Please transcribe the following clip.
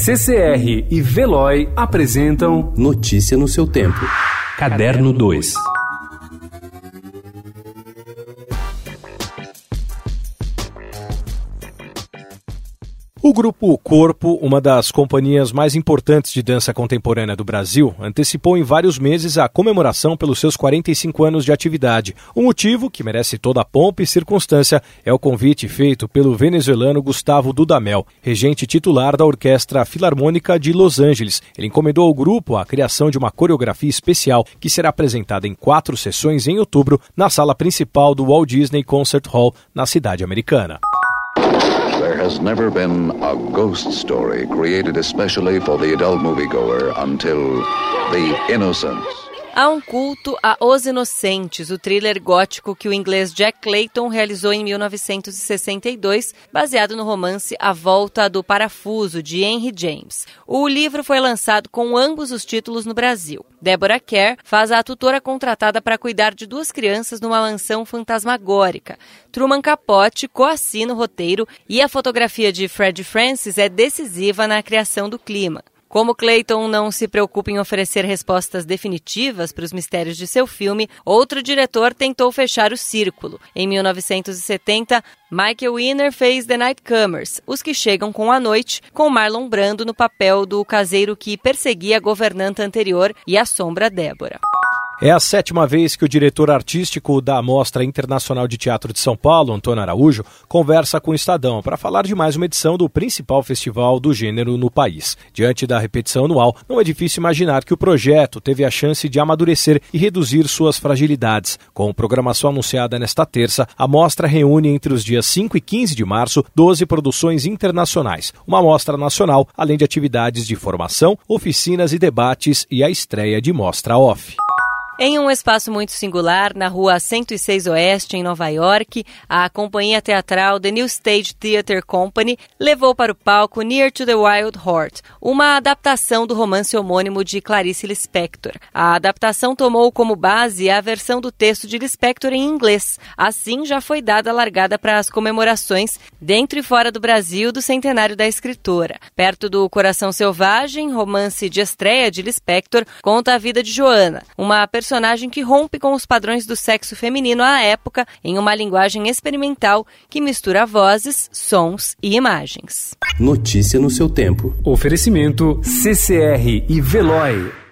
CCR e Veloy apresentam Notícia no seu tempo. Caderno 2. O grupo Corpo, uma das companhias mais importantes de dança contemporânea do Brasil, antecipou em vários meses a comemoração pelos seus 45 anos de atividade. O motivo, que merece toda a pompa e circunstância, é o convite feito pelo venezuelano Gustavo Dudamel, regente titular da Orquestra Filarmônica de Los Angeles. Ele encomendou ao grupo a criação de uma coreografia especial que será apresentada em quatro sessões em outubro na sala principal do Walt Disney Concert Hall, na cidade americana. There has never been a ghost story created especially for the adult moviegoer until The Innocents. Há um culto a Os Inocentes, o thriller gótico que o inglês Jack Clayton realizou em 1962, baseado no romance A Volta do Parafuso, de Henry James. O livro foi lançado com ambos os títulos no Brasil. Deborah Kerr faz a tutora contratada para cuidar de duas crianças numa mansão fantasmagórica. Truman Capote coassina o roteiro e a fotografia de Fred Francis é decisiva na criação do clima. Como Clayton não se preocupa em oferecer respostas definitivas para os mistérios de seu filme, outro diretor tentou fechar o círculo. Em 1970, Michael Winner fez The Nightcomers, Os que Chegam com a Noite, com Marlon Brando no papel do caseiro que perseguia a governanta anterior e a sombra Débora. É a sétima vez que o diretor artístico da Mostra Internacional de Teatro de São Paulo, Antônio Araújo, conversa com o Estadão para falar de mais uma edição do principal festival do gênero no país. Diante da repetição anual, não é difícil imaginar que o projeto teve a chance de amadurecer e reduzir suas fragilidades. Com programação anunciada nesta terça, a mostra reúne entre os dias 5 e 15 de março 12 produções internacionais, uma mostra nacional, além de atividades de formação, oficinas e debates e a estreia de mostra off. Em um espaço muito singular, na rua 106 Oeste, em Nova York, a companhia teatral The New Stage Theatre Company levou para o palco Near to the Wild Heart, uma adaptação do romance homônimo de Clarice Lispector. A adaptação tomou como base a versão do texto de Lispector em inglês. Assim, já foi dada a largada para as comemorações dentro e fora do Brasil do centenário da escritora. Perto do Coração Selvagem, romance de estreia de Lispector, conta a vida de Joana, uma personagem que rompe com os padrões do sexo feminino à época em uma linguagem experimental que mistura vozes, sons e imagens. Notícia no seu tempo. Oferecimento CCR e Veloy.